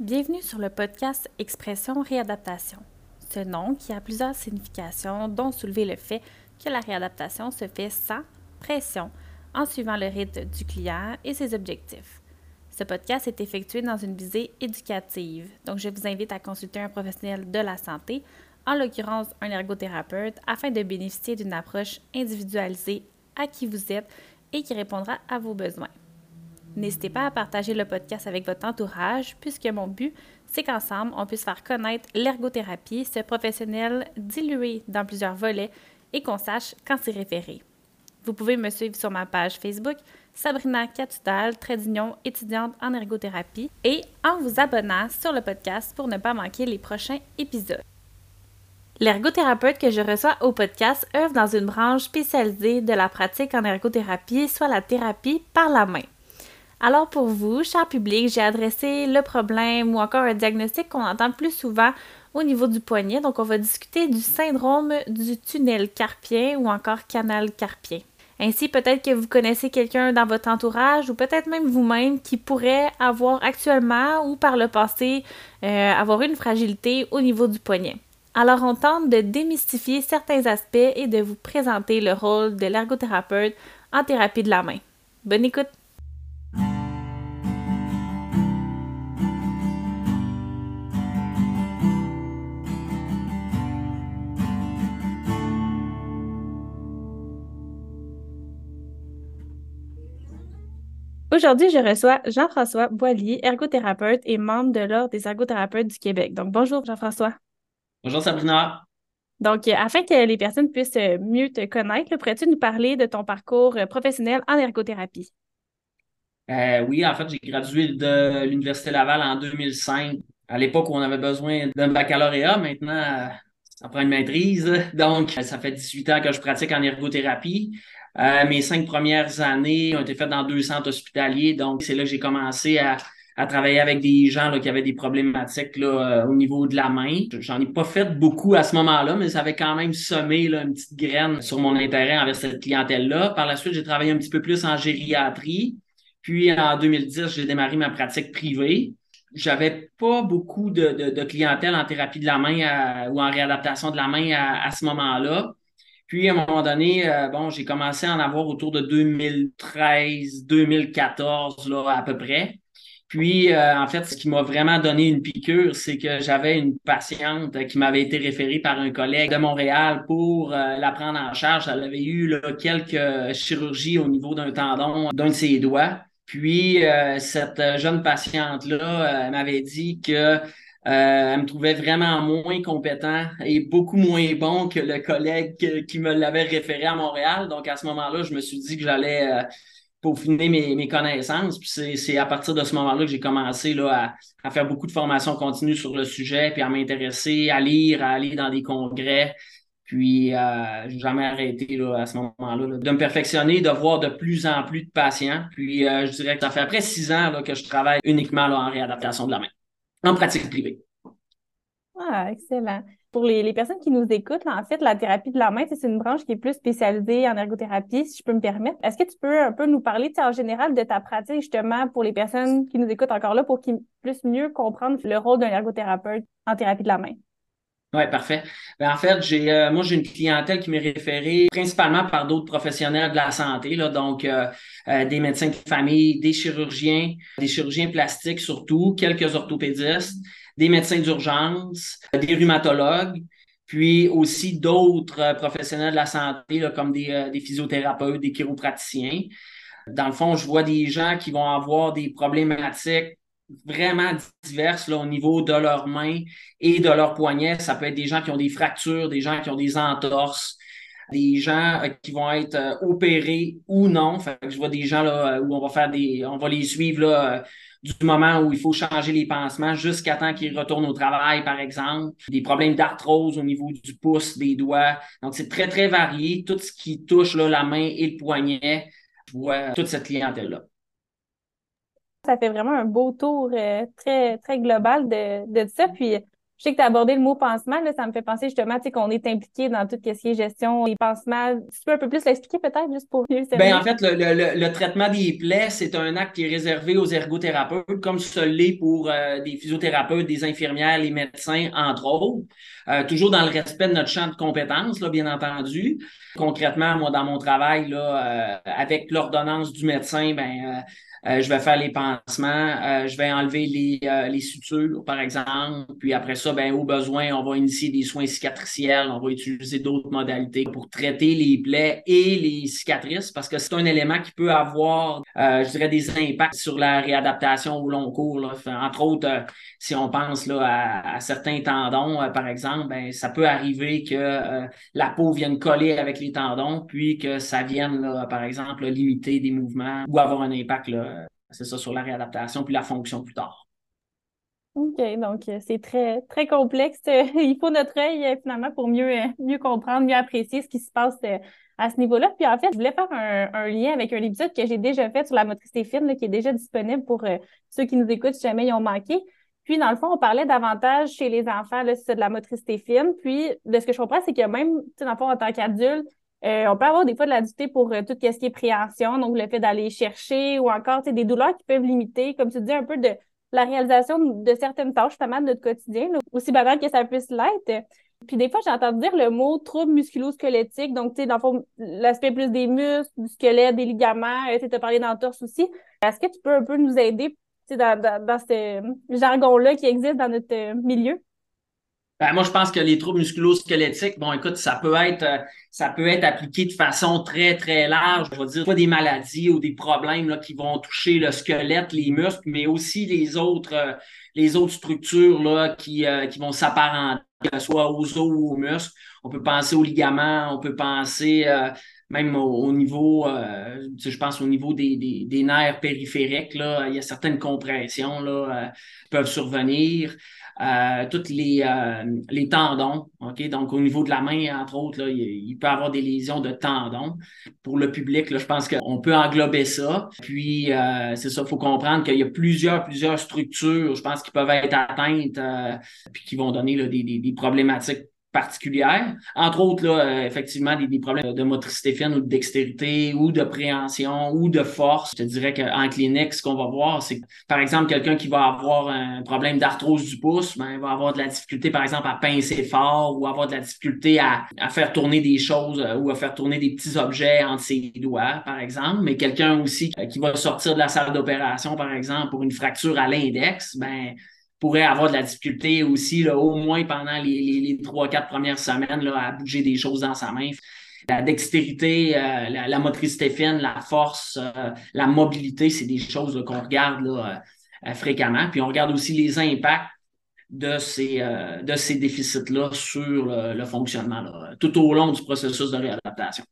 Bienvenue sur le podcast Expression Réadaptation. Ce nom qui a plusieurs significations, dont soulever le fait que la réadaptation se fait sans pression, en suivant le rythme du client et ses objectifs. Ce podcast est effectué dans une visée éducative, donc je vous invite à consulter un professionnel de la santé, en l'occurrence un ergothérapeute, afin de bénéficier d'une approche individualisée à qui vous êtes et qui répondra à vos besoins. N'hésitez pas à partager le podcast avec votre entourage, puisque mon but, c'est qu'ensemble, on puisse faire connaître l'ergothérapie, ce professionnel dilué dans plusieurs volets, et qu'on sache quand s'y référer. Vous pouvez me suivre sur ma page Facebook, Sabrina Catudal, trait étudiante en ergothérapie, et en vous abonnant sur le podcast pour ne pas manquer les prochains épisodes. L'ergothérapeute que je reçois au podcast œuvre dans une branche spécialisée de la pratique en ergothérapie, soit la thérapie par la main. Alors pour vous, cher public, j'ai adressé le problème ou encore un diagnostic qu'on entend plus souvent au niveau du poignet. Donc on va discuter du syndrome du tunnel carpien ou encore canal carpien. Ainsi, peut-être que vous connaissez quelqu'un dans votre entourage ou peut-être même vous-même qui pourrait avoir actuellement ou par le passé euh, avoir une fragilité au niveau du poignet. Alors, on tente de démystifier certains aspects et de vous présenter le rôle de l'ergothérapeute en thérapie de la main. Bonne écoute! Aujourd'hui, je reçois Jean-François Boilier, ergothérapeute et membre de l'Ordre des ergothérapeutes du Québec. Donc, bonjour Jean-François. Bonjour Sabrina. Donc, euh, afin que les personnes puissent euh, mieux te connaître, pourrais-tu nous parler de ton parcours euh, professionnel en ergothérapie? oui, en fait, j'ai gradué de l'Université Laval en 2005, à l'époque où on avait besoin d'un baccalauréat. Maintenant, ça prend une maîtrise. Donc, ça fait 18 ans que je pratique en ergothérapie. Euh, mes cinq premières années ont été faites dans deux centres hospitaliers. Donc, c'est là que j'ai commencé à, travailler avec des gens qui avaient des problématiques euh, au niveau de la main. J'en ai pas fait beaucoup à ce moment-là, mais ça avait quand même semé une petite graine sur mon intérêt envers cette clientèle-là. Par la suite, j'ai travaillé un petit peu plus en gériatrie. Puis en 2010, j'ai démarré ma pratique privée. J'avais pas beaucoup de, clientèle en thérapie de la main ou en réadaptation de la main à ce moment-là. Puis, à un moment donné, euh, bon, j'ai commencé à en avoir autour de 2013, 2014, là, à peu près. Puis, euh, en fait, ce qui m'a vraiment donné une piqûre, c'est que j'avais une patiente qui m'avait été référée par un collègue de Montréal pour euh, la prendre en charge. Elle avait eu là, quelques chirurgies au niveau d'un tendon d'un de ses doigts. Puis, cette jeune patiente-là m'avait dit que euh, elle me trouvait vraiment moins compétent et beaucoup moins bon que le collègue qui me l'avait référé à Montréal. Donc, à ce moment-là, je me suis dit que j'allais euh, peaufiner mes, mes connaissances. Puis c'est à partir de ce moment-là que j'ai commencé là, à, à, faire beaucoup de formations continues sur le sujet, puis à m'intéresser, à lire, à aller dans des congrès. Puis, euh, j'ai jamais arrêté là, à ce moment-là de me perfectionner, de voir de plus en plus de patients. Puis, euh, je dirais que ça fait après six ans là, que je travaille uniquement là, en réadaptation de la main en pratique privée. Ah, excellent. Pour les, personnes qui nous écoutent, en fait, la thérapie de la main, c'est une branche qui est plus spécialisée en ergothérapie, si je peux me permettre. Est-ce que tu peux un peu nous parler en général de ta pratique, justement, pour les personnes qui nous écoutent encore là, pour qu'ils puissent mieux comprendre le rôle d'un ergothérapeute en thérapie de la main? Oui, parfait. Ben, en fait, j'ai euh, moi j'ai une clientèle qui m'est référée principalement par d'autres professionnels de la santé, là, donc euh, euh, des médecins de famille, des chirurgiens, des chirurgiens plastiques surtout, quelques orthopédistes, des médecins d'urgence, des rhumatologues, puis aussi d'autres professionnels de la santé, là, comme des, des physiothérapeutes, des chiropraticiens. Dans le fond, je vois des gens qui vont avoir des problématiques vraiment diverses là, au niveau de leurs mains et de leurs poignets. Ça peut être des gens qui ont des fractures, des gens qui ont des entorses, des gens euh, qui vont être euh, opérés ou non. Je vois des gens là, euh, où on va faire des. on va les suivre là, du moment où il faut changer les pansements jusqu'à temps qu'ils retournent au travail, par exemple. Des problèmes d'arthrose au niveau du pouce, des doigts. Donc, c'est très, très varié. Tout ce qui touche là, la main et le poignet, je vois toute cette clientèle-là. Ça fait vraiment un beau tour euh, très, très global de, de ça. Puis Je sais que tu as abordé le mot pansement, là, ça me fait penser justement qu'on est impliqué dans tout ce qui est gestion des pansements. Tu peux un peu plus l'expliquer peut-être, juste pour mieux ben, En fait, le, le, le, traitement des plaies, c'est un acte qui est réservé aux ergothérapeutes, comme ce l'est pour euh, des physiothérapeutes, des infirmières, les médecins, entre autres. Euh, toujours dans le respect de notre champ de compétences, là, bien entendu. Concrètement, moi, dans mon travail, là, euh, avec l'ordonnance du médecin, ben, je vais faire les pansements, euh, je vais enlever les, euh, les, sutures, par exemple. Puis après ça, ben, au besoin, on va initier des soins cicatriciels, on va utiliser d'autres modalités pour traiter les plaies et les cicatrices parce que c'est un élément qui peut avoir, je dirais, des impacts sur la réadaptation au long cours. Là. Entre autres, si on pense là, à, à certains tendons, par exemple, ben, ça peut arriver que la peau vienne coller avec les tendons, puis que ça vienne, là, par exemple, limiter des mouvements ou avoir un impact là, euh, c'est ça, sur la réadaptation puis la fonction plus tard. OK, donc euh, c'est très, très complexe. Il faut notre œil euh, finalement pour mieux, mieux comprendre, mieux apprécier ce qui se passe à ce niveau-là. Puis en fait, je voulais faire un, lien avec un épisode que j'ai déjà fait sur la motricité fine, qui est déjà disponible pour ceux qui nous écoutent si jamais ils ont manqué. Puis, dans le fond, on parlait davantage chez les enfants, c'est de la motricité fine. Puis, de ce que je comprends, c'est que même, dans le fond, en tant qu'adulte, euh, on peut avoir des fois de la difficulté pour euh, tout ce qui est préhension, donc le fait d'aller chercher ou encore des douleurs qui peuvent limiter, comme tu dis, un peu de la réalisation de certaines tâches, justement, de notre quotidien, aussi banal que ça puisse l'être. Puis des fois, j'ai entendu dire le mot trouble musculo-squelettique, donc tu sais, dans le fond, l'aspect plus des muscles, du squelette, des ligaments, euh, tu as parlé d'entorse aussi. Est-ce que tu peux un peu nous aider dans, dans, dans ce jargon-là qui existe dans notre milieu? Ben, moi, je pense que les troubles musculo-squelettiques, bon, écoute, ça peut être, euh, ça peut être appliqué de façon très, très large. Je veux dire, pas des maladies ou des problèmes là, qui vont toucher le squelette, les muscles, mais aussi les autres, euh, les autres structures là, qui, euh, qui vont s'apparenter, soit aux os ou aux muscles. On peut penser aux ligaments, on peut penser même au, niveau, je pense au niveau des, des, des, nerfs périphériques, là, il y a certaines compressions là, qui peuvent survenir euh, tous les, euh, les tendons. ok? Donc, au niveau de la main, entre autres, là, il, peut y avoir des lésions de tendons. Pour le public, là, je pense qu'on peut englober ça. Puis, euh, c'est ça, il faut comprendre qu'il y a plusieurs, plusieurs structures, je pense, qui peuvent être atteintes euh, puis qui vont donner là, des, des, des problématiques particulières. Entre autres, là, euh, effectivement, des, des, problèmes de motricité fine ou de dextérité ou de préhension ou de force. Je te dirais qu'en clinique, ce qu'on va voir, c'est par exemple, quelqu'un qui va avoir un problème d'arthrose du pouce, ben, va avoir de la difficulté, par exemple, à pincer fort ou avoir de la difficulté à, à faire tourner des choses euh, ou à faire tourner des petits objets entre ses doigts, par exemple. Mais quelqu'un aussi euh, qui va sortir de la salle d'opération, par exemple, pour une fracture à l'index, ben, pourrait avoir de la difficulté aussi, là, au moins pendant les trois, quatre premières semaines, là, à bouger des choses dans sa main. La dextérité, euh, la, motricité fine, la force, euh, la mobilité, c'est des choses qu'on regarde euh, fréquemment. Puis on regarde aussi les impacts de ces, de ces déficits-là sur le, fonctionnement tout au long du processus de réadaptation.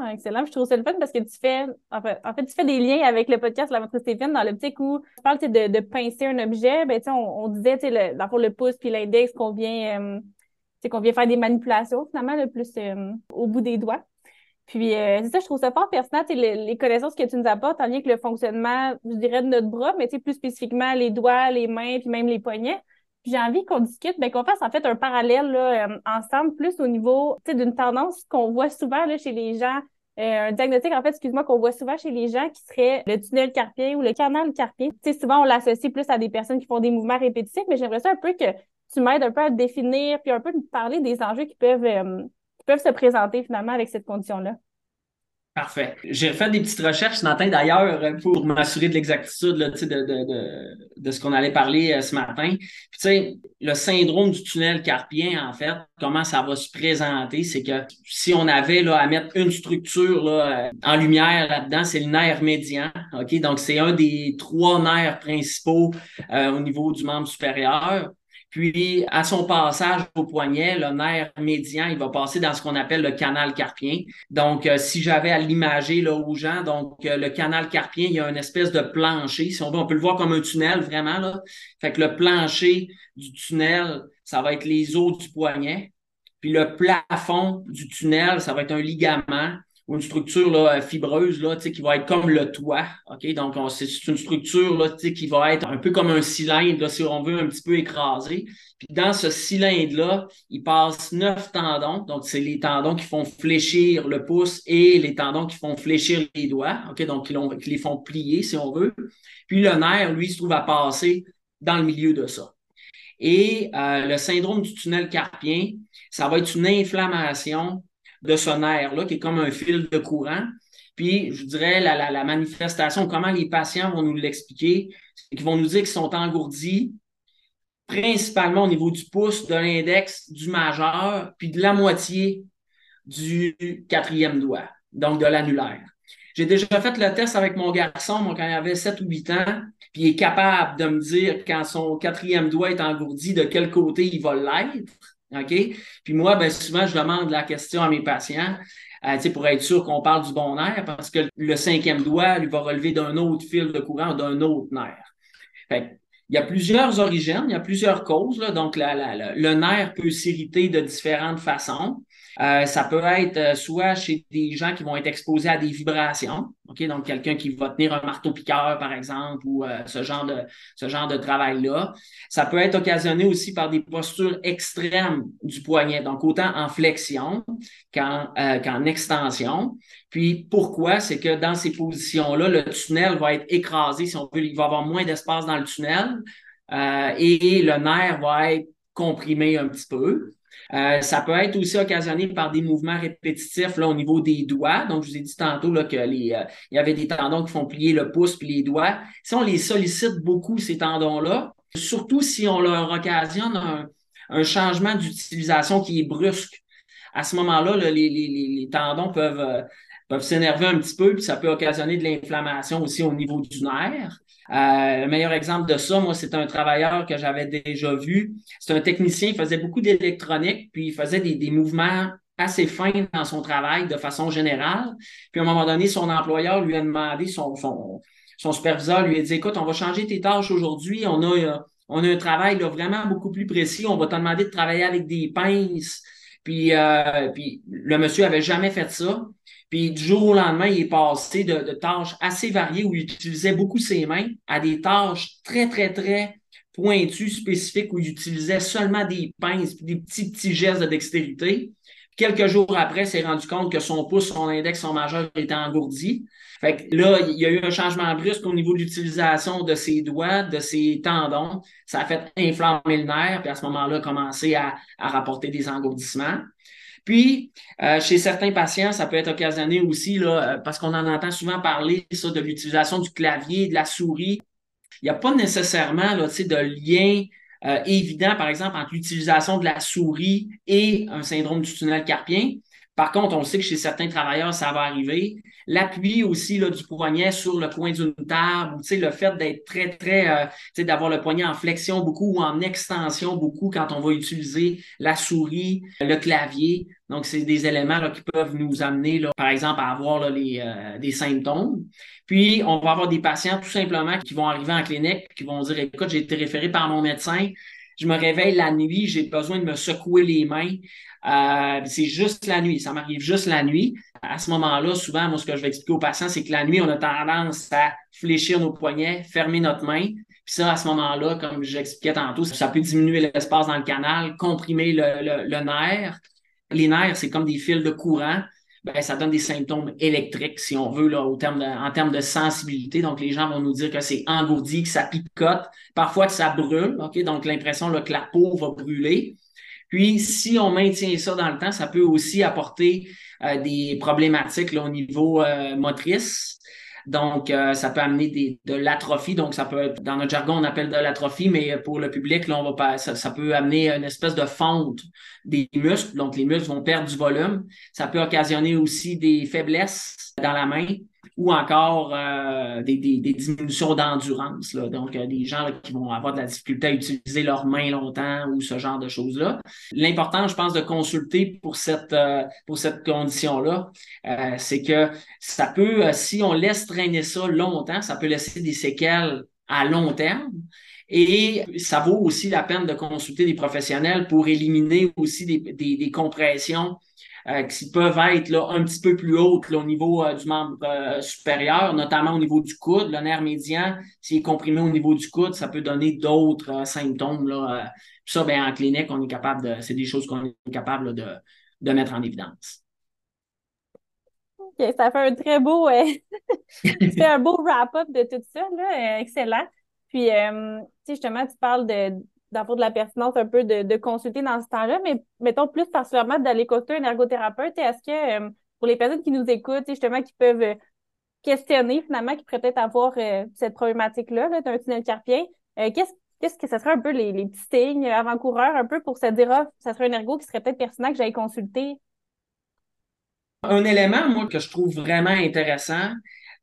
Ah, excellent. Je trouve ça le fun parce que tu fais, en fait, tu fais des liens avec le podcast La Ventre Stéphane dans l'optique où tu parles de, pincer un objet. Ben, on, on disait, le, dans le, pouce puis l'index qu'on vient, euh, vient faire des manipulations finalement, le plus euh, au bout des doigts. Puis, euh, c'est ça, je trouve ça fort pertinent, les, les connaissances que tu nous apportes en lien avec le fonctionnement, je dirais, de notre bras, mais plus spécifiquement les doigts, les mains, puis même les poignets j'ai envie qu'on discute, ben, qu'on fasse en fait un parallèle là, euh, ensemble, plus au niveau d'une tendance qu'on voit souvent là, chez les gens. Euh, un diagnostic, en fait, excuse-moi, qu'on voit souvent chez les gens qui serait le tunnel carpien ou le canal carpien. Sais, souvent, on l'associe plus à des personnes qui font des mouvements répétitifs, mais j'aimerais ça un peu que tu m'aides un peu à définir, puis un peu de parler des enjeux qui peuvent, euh, qui peuvent se présenter finalement avec cette condition-là. Parfait. J'ai fait des petites recherches ce matin d'ailleurs pour m'assurer de l'exactitude de, de, de, ce qu'on allait parler euh, ce matin. Le syndrome du tunnel carpien, en fait, comment ça va se présenter, c'est que si on avait là, à mettre une structure là, euh, en lumière là-dedans, c'est le nerf médian. Donc, c'est un des trois nerfs principaux euh, au niveau du membre supérieur. Puis, à son passage au poignet, le nerf médian, il va passer dans ce qu'on appelle le canal carpien. Donc, euh, si j'avais à l'imager là aux gens, donc euh, le canal carpien, il y a une espèce de plancher. Si on veut, on peut le voir comme un tunnel vraiment là. Fait que le plancher du tunnel, ça va être les os du poignet. Puis le plafond du tunnel, ça va être un ligament ou une structure là, fibreuse là, qui va être comme le toit. Donc, c'est une structure là, qui va être un peu comme un cylindre, si on veut, un petit peu écrasé. Puis dans ce cylindre-là, il passe neuf tendons. Donc, c'est les tendons qui font fléchir le pouce et les tendons qui font fléchir les doigts. Donc, qui, qui les font plier, si on veut. Puis le nerf, lui, se trouve à passer dans le milieu de ça. Et euh, le syndrome du tunnel carpien, ça va être une inflammation de ce nerf-là, qui est comme un fil de courant. Puis, je dirais, la, la, manifestation, comment les patients vont nous l'expliquer, c'est qu'ils vont nous dire qu'ils sont engourdis, principalement au niveau du pouce, de l'index, du majeur, puis de la moitié du quatrième doigt, donc de l'annulaire. J'ai déjà fait le test avec mon garçon, moi, quand il avait 7 ou 8 ans, puis il est capable de me dire quand son quatrième doigt est engourdi, de quel côté il va l'être. OK? Puis moi, ben, souvent, je demande la question à mes patients euh, pour être sûr qu'on parle du bon nerf, parce que le cinquième doigt, lui, va relever d'un autre fil de courant, d'un autre nerf. Il y a plusieurs origines, il y a plusieurs causes. Là, donc, le nerf peut s'irriter de différentes façons. Euh, ça peut être euh, soit chez des gens qui vont être exposés à des vibrations, ok, donc quelqu'un qui va tenir un marteau piqueur par exemple ou euh, ce genre de ce genre de travail là. Ça peut être occasionné aussi par des postures extrêmes du poignet, donc autant en flexion qu'en qu'en extension. Puis pourquoi? C'est que dans ces positions là, le tunnel va être écrasé, si on veut, il va avoir moins d'espace dans le tunnel et le nerf va être comprimé un petit peu. Euh, ça peut être aussi occasionné par des mouvements répétitifs là, au niveau des doigts. Donc, je vous ai dit tantôt là, euh, y avait des tendons qui font plier le pouce puis les doigts. Si on les sollicite beaucoup, ces tendons-là, surtout si on leur occasionne un, changement d'utilisation qui est brusque, à ce moment-là, les, tendons peuvent, euh, peuvent s'énerver un petit peu, puis ça peut occasionner de l'inflammation aussi au niveau du nerf. Euh, le meilleur exemple de ça, moi, c'est un travailleur que j'avais déjà vu. C'est un technicien, il faisait beaucoup d'électronique, puis il faisait des, mouvements assez fins dans son travail de façon générale. Puis à un moment donné, son employeur lui a demandé, son, son, son superviseur lui a dit, écoute, on va changer tes tâches aujourd'hui, on a, euh, on a un travail là, vraiment beaucoup plus précis, on va te demander de travailler avec des pinces. Puis, euh, puis le monsieur avait jamais fait ça. Puis du jour au lendemain, il est passé de, tâches assez variées où il utilisait beaucoup ses mains à des tâches très, très, très pointues, spécifiques, où il utilisait seulement des pinces, des petits, petits gestes de dextérité. Quelques jours après, s'est rendu compte que son pouce, son index, son majeur étaient engourdis. Fait que là, il y a eu un changement brusque au niveau de l'utilisation de ses doigts, de ses tendons. Ça a fait inflammer le nerf, puis à ce moment-là, commencer à, rapporter des engourdissements. Puis, euh, chez certains patients, ça peut être occasionné aussi, là, euh, parce qu'on en entend souvent parler ça, de l'utilisation du clavier, de la souris. Il n'y a pas nécessairement de lien euh, évident, par exemple, entre l'utilisation de la souris et un syndrome du tunnel carpien. Par contre, on sait que chez certains travailleurs, ça va arriver. L'appui aussi là, du poignet sur le coin d'une table, ou le fait d'être très, très, euh, d'avoir le poignet en flexion beaucoup ou en extension beaucoup quand on va utiliser la souris, le clavier. Donc, c'est des éléments là, qui peuvent nous amener, là, par exemple, à avoir là, euh, des symptômes. Puis, on va avoir des patients tout simplement qui vont arriver en clinique, qui vont dire, écoute, j'ai été référé par mon médecin, je me réveille la nuit, j'ai besoin de me secouer les mains. Euh, c'est juste la nuit, ça m'arrive juste la nuit. À ce moment-là, souvent, moi, ce que je vais expliquer aux patients, c'est que la nuit, on a tendance à fléchir nos poignets, fermer notre main. Puis ça, à ce moment-là, comme j'expliquais tantôt, ça peut diminuer l'espace dans le canal, comprimer le, nerf. Les nerfs, c'est comme des fils de courant. Ben, ça donne des symptômes électriques, si on veut, là, en termes de sensibilité. Donc, les gens vont nous dire que c'est engourdi, que ça picote, parfois que ça brûle. Donc, l'impression que la peau va brûler. Puis, si on maintient ça dans le temps, ça peut aussi apporter euh, des problématiques là, au niveau euh, motrice. Donc, euh, ça peut amener des, de l'atrophie. Donc, ça peut être, dans notre jargon, on appelle de l'atrophie, mais pour le public, là, on va pas, ça, ça, peut amener une espèce de fonte des muscles. Donc, les muscles vont perdre du volume. Ça peut occasionner aussi des faiblesses dans la main ou encore euh, des, diminutions d'endurance. Donc, euh, des gens qui vont avoir de la difficulté à utiliser leurs mains longtemps ou ce genre de choses-là. L'important, je pense, de consulter pour cette, euh, pour cette condition-là, c'est que ça peut, si on laisse traîner ça longtemps, ça peut laisser des séquelles à long terme. Et ça vaut aussi la peine de consulter des professionnels pour éliminer aussi des, des, des compressions qui peuvent être là, un petit peu plus hautes au niveau euh, du membre euh, supérieur, notamment au niveau du coude. Le nerf médian, s'il est comprimé au niveau du coude, ça peut donner d'autres symptômes. Là. ça, ben, en clinique, on est capable de. C'est des choses qu'on est capable de, de mettre en évidence. OK, ça fait un très beau, un beau wrap-up de tout ça, là. excellent. Puis, justement, tu parles de, d'avoir de la pertinence un peu de, consulter dans ce temps-là, mais mettons plus particulièrement d'aller consulter un ergothérapeute. Est-ce que euh, pour les personnes qui nous écoutent, justement, qui peuvent euh, questionner finalement, qui pourraient peut-être avoir euh, cette problématique-là d'un tunnel carpien, qu'est-ce qu'est-ce que ce serait un peu les, petits signes avant-coureurs un peu pour se dire, ah, ça serait un ergo qui serait peut-être pertinent que j'aille consulter? Un élément, moi, que je trouve vraiment intéressant,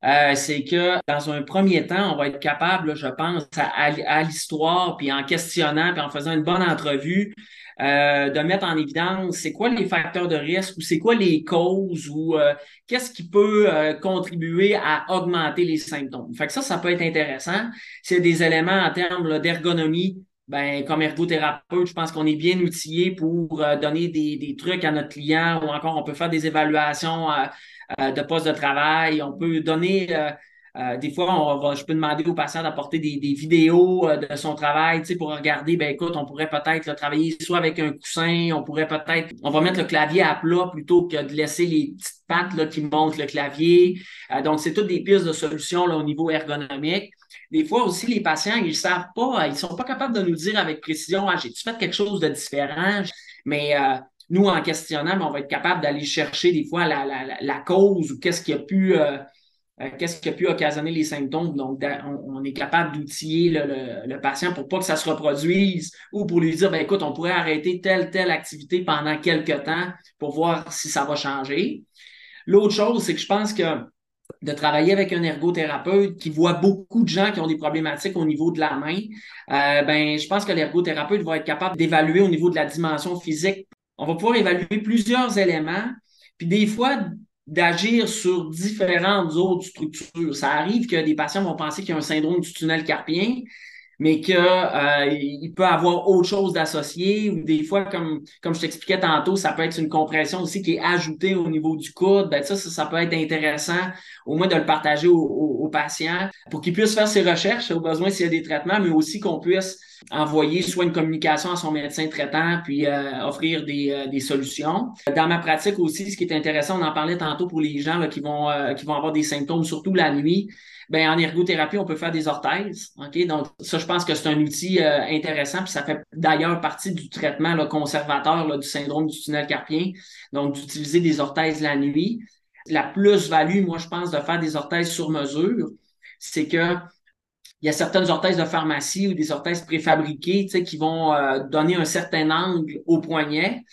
euh, c'est que dans un premier temps, on va être capable, je pense, à, l'histoire, puis en questionnant, puis en faisant une bonne entrevue, euh, de mettre en évidence c'est quoi les facteurs de risque ou c'est quoi les causes ou euh, qu'est-ce qui peut contribuer à augmenter les symptômes. Fait que ça, ça peut être intéressant. C'est des éléments en termes d'ergonomie. Ben, comme ergothérapeute, je pense qu'on est bien outillé pour donner des, des, trucs à notre client ou encore on peut faire des évaluations euh, de poste de travail. On peut donner, euh, euh, des fois, on va, je peux demander au patient d'apporter des, vidéos de son travail, pour regarder, ben écoute, on pourrait peut-être travailler soit avec un coussin, on pourrait peut-être, on va mettre le clavier à plat plutôt que de laisser les petites pattes là, qui montent le clavier. donc, c'est toutes des pistes de solutions là, au niveau ergonomique. Des fois aussi, les patients, ils savent pas, ils sont pas capables de nous dire avec précision, ah, j'ai-tu fait quelque chose de différent? Mais nous, en questionnant, on va être capable d'aller chercher des fois la, cause ou qu'est-ce qui a pu euh, euh, qu'est-ce qui a pu occasionner les symptômes. Donc, on, est capable d'outiller le, patient pour pas que ça se reproduise ou pour lui dire, ben écoute, on pourrait arrêter telle, telle activité pendant quelques temps pour voir si ça va changer. L'autre chose, c'est que je pense que de travailler avec un ergothérapeute qui voit beaucoup de gens qui ont des problématiques au niveau de la main, euh, ben, je pense que l'ergothérapeute va être capable d'évaluer au niveau de la dimension physique on va pouvoir évaluer plusieurs éléments, puis des fois d'agir sur différentes autres structures. Ça arrive que des patients vont penser qu'il y a un syndrome du tunnel carpien, mais qu'il euh, peut avoir autre chose d'associé ou des fois, comme, comme je t'expliquais tantôt, ça peut être une compression aussi qui est ajoutée au niveau du coude. Ben, ça, ça, peut être intéressant au moins de le partager aux, patients pour qu'ils puissent faire ses recherches au besoin s'il y a des traitements, mais aussi qu'on puisse envoyer soit une communication à son médecin traitant puis euh, offrir des, euh, des, solutions. Dans ma pratique aussi, ce qui est intéressant, on en parlait tantôt pour les gens là, qui, vont, euh, qui vont avoir des symptômes, surtout la nuit. Ben, en ergothérapie, on peut faire des orthèses. Donc, ça, je pense que c'est un outil intéressant, puis ça fait d'ailleurs partie du traitement conservateur du syndrome du tunnel carpien. Donc, d'utiliser des orthèses la nuit. La plus-value, moi, je pense, de faire des orthèses sur mesure, c'est que il y a certaines orthèses de pharmacie ou des orthèses préfabriquées qui vont euh, donner un certain angle au poignet.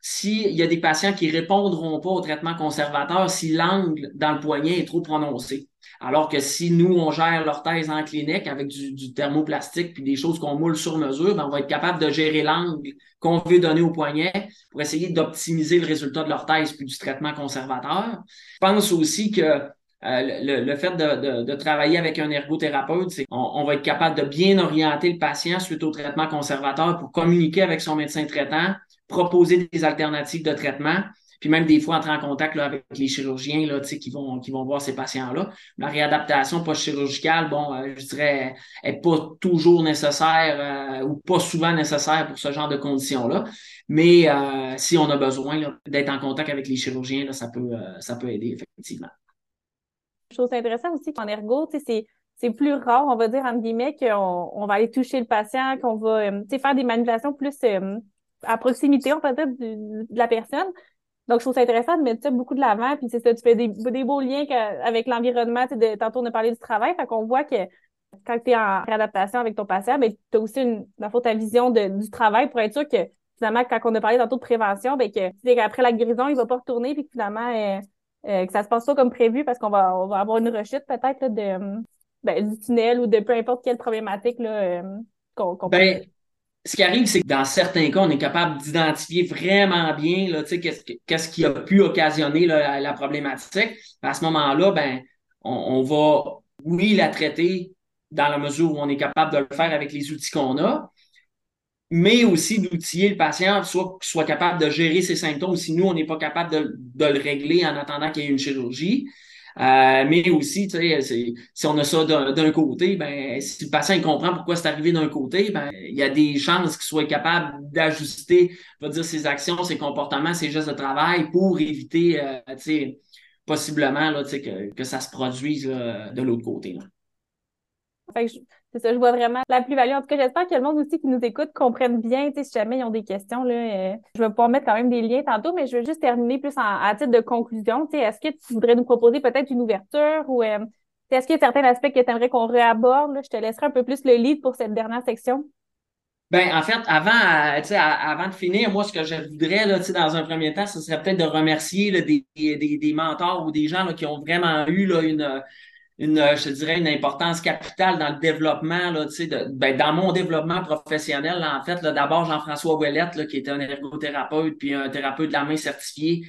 S'il y a des patients qui répondront pas au traitement conservateur, si l'angle dans le poignet est trop prononcé. Alors que si nous, on gère l'orthèse en clinique avec du, thermoplastique puis des choses qu'on moule sur mesure, ben, on va être capable de gérer l'angle qu'on veut donner au poignet pour essayer d'optimiser le résultat de l'orthèse puis du traitement conservateur. Je pense aussi que euh, le, fait de, travailler avec un ergothérapeute, c'est qu'on on va être capable de bien orienter le patient suite au traitement conservateur pour communiquer avec son médecin traitant, proposer des alternatives de traitement, puis même des fois entrer en contact avec les chirurgiens là, qui, vont, qui vont voir ces patients-là. La réadaptation post-chirurgicale, bon, euh, je dirais, n'est pas toujours nécessaire euh, ou pas souvent nécessaire pour ce genre de conditions-là. Mais si on a besoin d'être en contact avec les chirurgiens, là, ça, peut, ça peut aider effectivement chose intéressante aussi qu'en ergo, c'est c'est plus rare, on va dire, entre guillemets, qu'on on va aller toucher le patient, qu'on va euh, faire des manipulations plus euh, à proximité, de la personne. Donc, je trouve ça intéressant de mettre ça beaucoup de l'avant. Puis, c'est ça, tu fais des, des beaux liens avec l'environnement. De, tantôt, on a parlé du travail. Fait qu'on voit que quand tu es en réadaptation avec ton patient, ben, tu as aussi une, dans ta vision de, du travail pour être sûr que, finalement, quand on a parlé tantôt de prévention, ben, que après la guérison, il va pas retourner. Puis, finalement, euh, euh, que ça se passe pas comme prévu parce qu'on va, on va avoir une rechute peut-être de, ben, du tunnel ou de peu importe quelle problématique là, euh, qu'on ben, Ce qui arrive, c'est que dans certains cas, on est capable d'identifier vraiment bien qu'est-ce qui a pu occasionner la, problématique. À ce moment-là, ben, on, va, oui, la traiter dans la mesure où on est capable de le faire avec les outils qu'on a, mais aussi d'outiller le patient, soit soit capable de gérer ses symptômes si nous, on n'est pas capable de, le régler en attendant qu'il y ait une chirurgie. Euh, mais aussi, tu sais, si on a ça d'un côté, ben, si le patient comprend pourquoi c'est arrivé d'un côté, ben, il y a des chances qu'il soit capable d'ajuster, va dire, ses actions, ses comportements, ses gestes de travail pour éviter, euh, tu sais, possiblement là, que, que ça se produise là, de l'autre côté. Là. C'est ça, je vois vraiment la plus-value. En tout cas, j'espère que le monde aussi qui nous écoute comprenne bien, si jamais ils ont des questions, là, euh, je vais pouvoir mettre quand même des liens tantôt, mais je veux juste terminer plus en, à titre de conclusion. Est-ce que tu voudrais nous proposer peut-être une ouverture ou euh, est-ce qu'il y a certains aspects que tu aimerais qu'on réaborde? Là? Je te laisserai un peu plus le lead pour cette dernière section. Ben, en fait, avant, euh, avant de finir, moi, ce que je voudrais, là, dans un premier temps, ce serait peut-être de remercier des, des, des, mentors ou des gens qui ont vraiment eu là, une, une, euh, je dirais, une importance capitale dans le développement, là, de, ben, dans mon développement professionnel. en fait, d'abord Jean-François Ouellette, là, qui était un ergothérapeute, puis un thérapeute de la main certifié,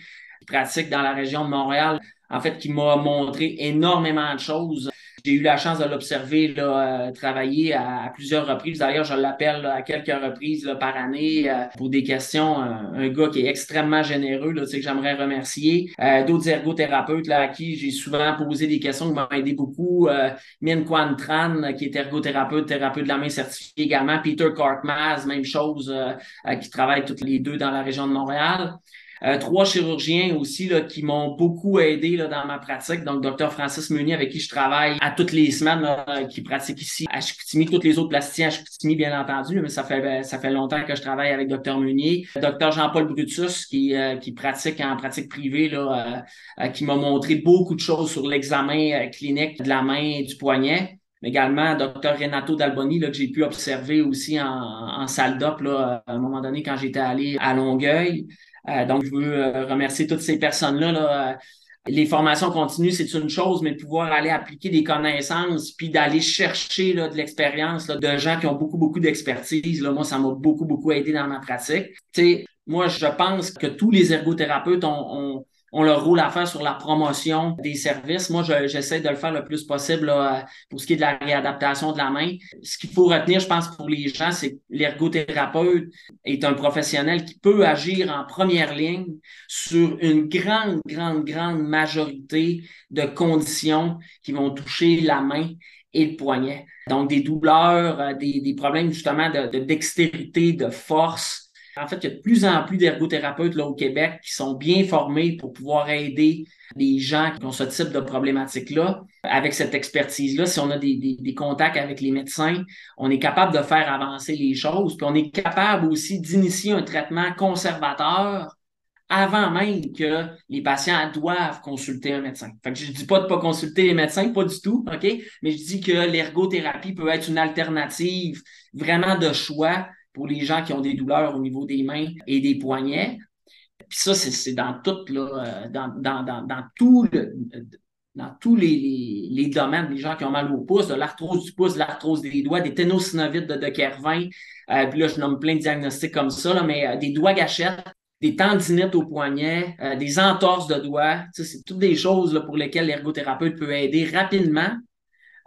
pratique dans la région de Montréal, en fait, qui m'a montré énormément de choses. J'ai eu la chance de l'observer là, euh, travailler à, plusieurs reprises. D'ailleurs, je l'appelle à quelques reprises là, par année euh, pour des questions. un gars qui est extrêmement généreux, là, que j'aimerais remercier. Euh, d'autres ergothérapeutes là, à qui j'ai souvent posé des questions qui m'ont aidé beaucoup. Min Quan Tran, qui est ergothérapeute, thérapeute de la main certifié également. Peter Cartmaz, même chose, qui travaille toutes les deux dans la région de Montréal. Euh, trois chirurgiens aussi qui m'ont beaucoup aidé dans ma pratique. Donc, docteur Francis Meunier, avec qui je travaille à toutes les semaines, qui pratique ici à Chicoutimi, toutes les autres plasticiens à Chicoutimi, bien entendu, mais ça fait ça fait longtemps que je travaille avec docteur Meunier. Docteur Jean-Paul Brutus, qui, euh, qui pratique en pratique privée, euh, qui m'a montré beaucoup de choses sur l'examen clinique de la main et du poignet également docteur Renato Dalboni, que j'ai pu observer aussi en, en salle d'op à un moment donné quand j'étais allé à Longueuil. Euh, donc, je veux euh, remercier toutes ces personnes-là. Là. Euh, les formations continues, c'est une chose, mais pouvoir aller appliquer des connaissances, puis d'aller chercher là, de l'expérience de gens qui ont beaucoup, beaucoup d'expertise, moi, ça m'a beaucoup, beaucoup aidé dans ma pratique. Tu sais, moi, je pense que tous les ergothérapeutes ont, ont ont leur rôle à faire sur la promotion des services. Moi, j'essaie de le faire le plus possible pour ce qui est de la réadaptation de la main. Ce qu'il faut retenir, je pense, pour les gens, c'est que l'ergothérapeute est un professionnel qui peut agir en première ligne sur une grande, grande, grande majorité de conditions qui vont toucher la main et le poignet. Donc, des douleurs, euh, des, problèmes justement de dextérité, de force, en fait, il y a de plus en plus d'ergothérapeutes au Québec qui sont bien formés pour pouvoir aider les gens qui ont ce type de problématique-là. Avec cette expertise-là, si on a des, contacts avec les médecins, on est capable de faire avancer les choses, puis on est capable aussi d'initier un traitement conservateur avant même que les patients doivent consulter un médecin. Fait je dis pas de pas consulter les médecins, pas du tout, OK? Mais je dis que l'ergothérapie peut être une alternative vraiment de choix pour les gens qui ont des douleurs au niveau des mains et des poignets. Puis ça, c'est dans tout, là, euh, dans, dans, dans, dans le, dans tous les, domaines, les gens qui ont mal au pouce, de l'arthrose du pouce, l'arthrose des doigts, des ténosynovites de, de Kervin, euh, puis là, je nomme plein de diagnostics comme ça, là, mais euh, des doigts gâchettes, des tendinites au poignet, des entorses de doigts, c'est toutes des choses là, pour lesquelles l'ergothérapeute peut aider rapidement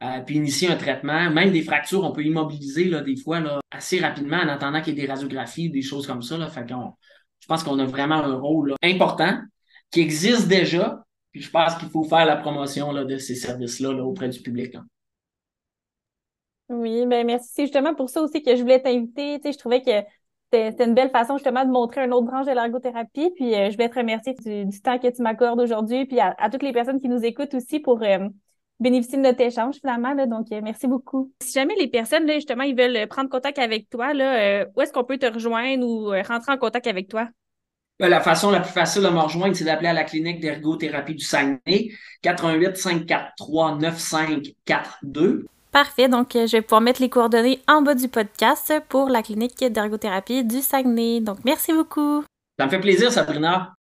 euh, puis initier un traitement. Même des fractures, on peut immobiliser là, des fois là, assez rapidement en attendant qu'il y ait des radiographies, des choses comme ça. Là. Fait je pense qu'on a vraiment un rôle important qui existe déjà. Puis je pense qu'il faut faire la promotion là, de ces services-là là, auprès du public. Oui, ben merci. C'est justement pour ça aussi que je voulais t'inviter. Tu sais, je trouvais que c'était une belle façon justement de montrer une autre branche de l'ergothérapie. Puis euh, je voulais te remercier du, temps que tu m'accordes aujourd'hui, puis à, toutes les personnes qui nous écoutent aussi pour euh, bénéficier de notre échange finalement. Là, donc, euh, merci beaucoup. Si jamais les personnes, là, justement, ils veulent prendre contact avec toi, là, euh, où est-ce qu'on peut te rejoindre ou euh, rentrer en contact avec toi? Ben, la façon la plus facile de me rejoindre, c'est d'appeler à la clinique d'ergothérapie du Saguenay, 88 543 9542. Parfait. Donc, je vais pouvoir mettre les coordonnées en bas du podcast pour la clinique d'ergothérapie du Saguenay. Donc, merci beaucoup. Ça me fait plaisir, Sabrina.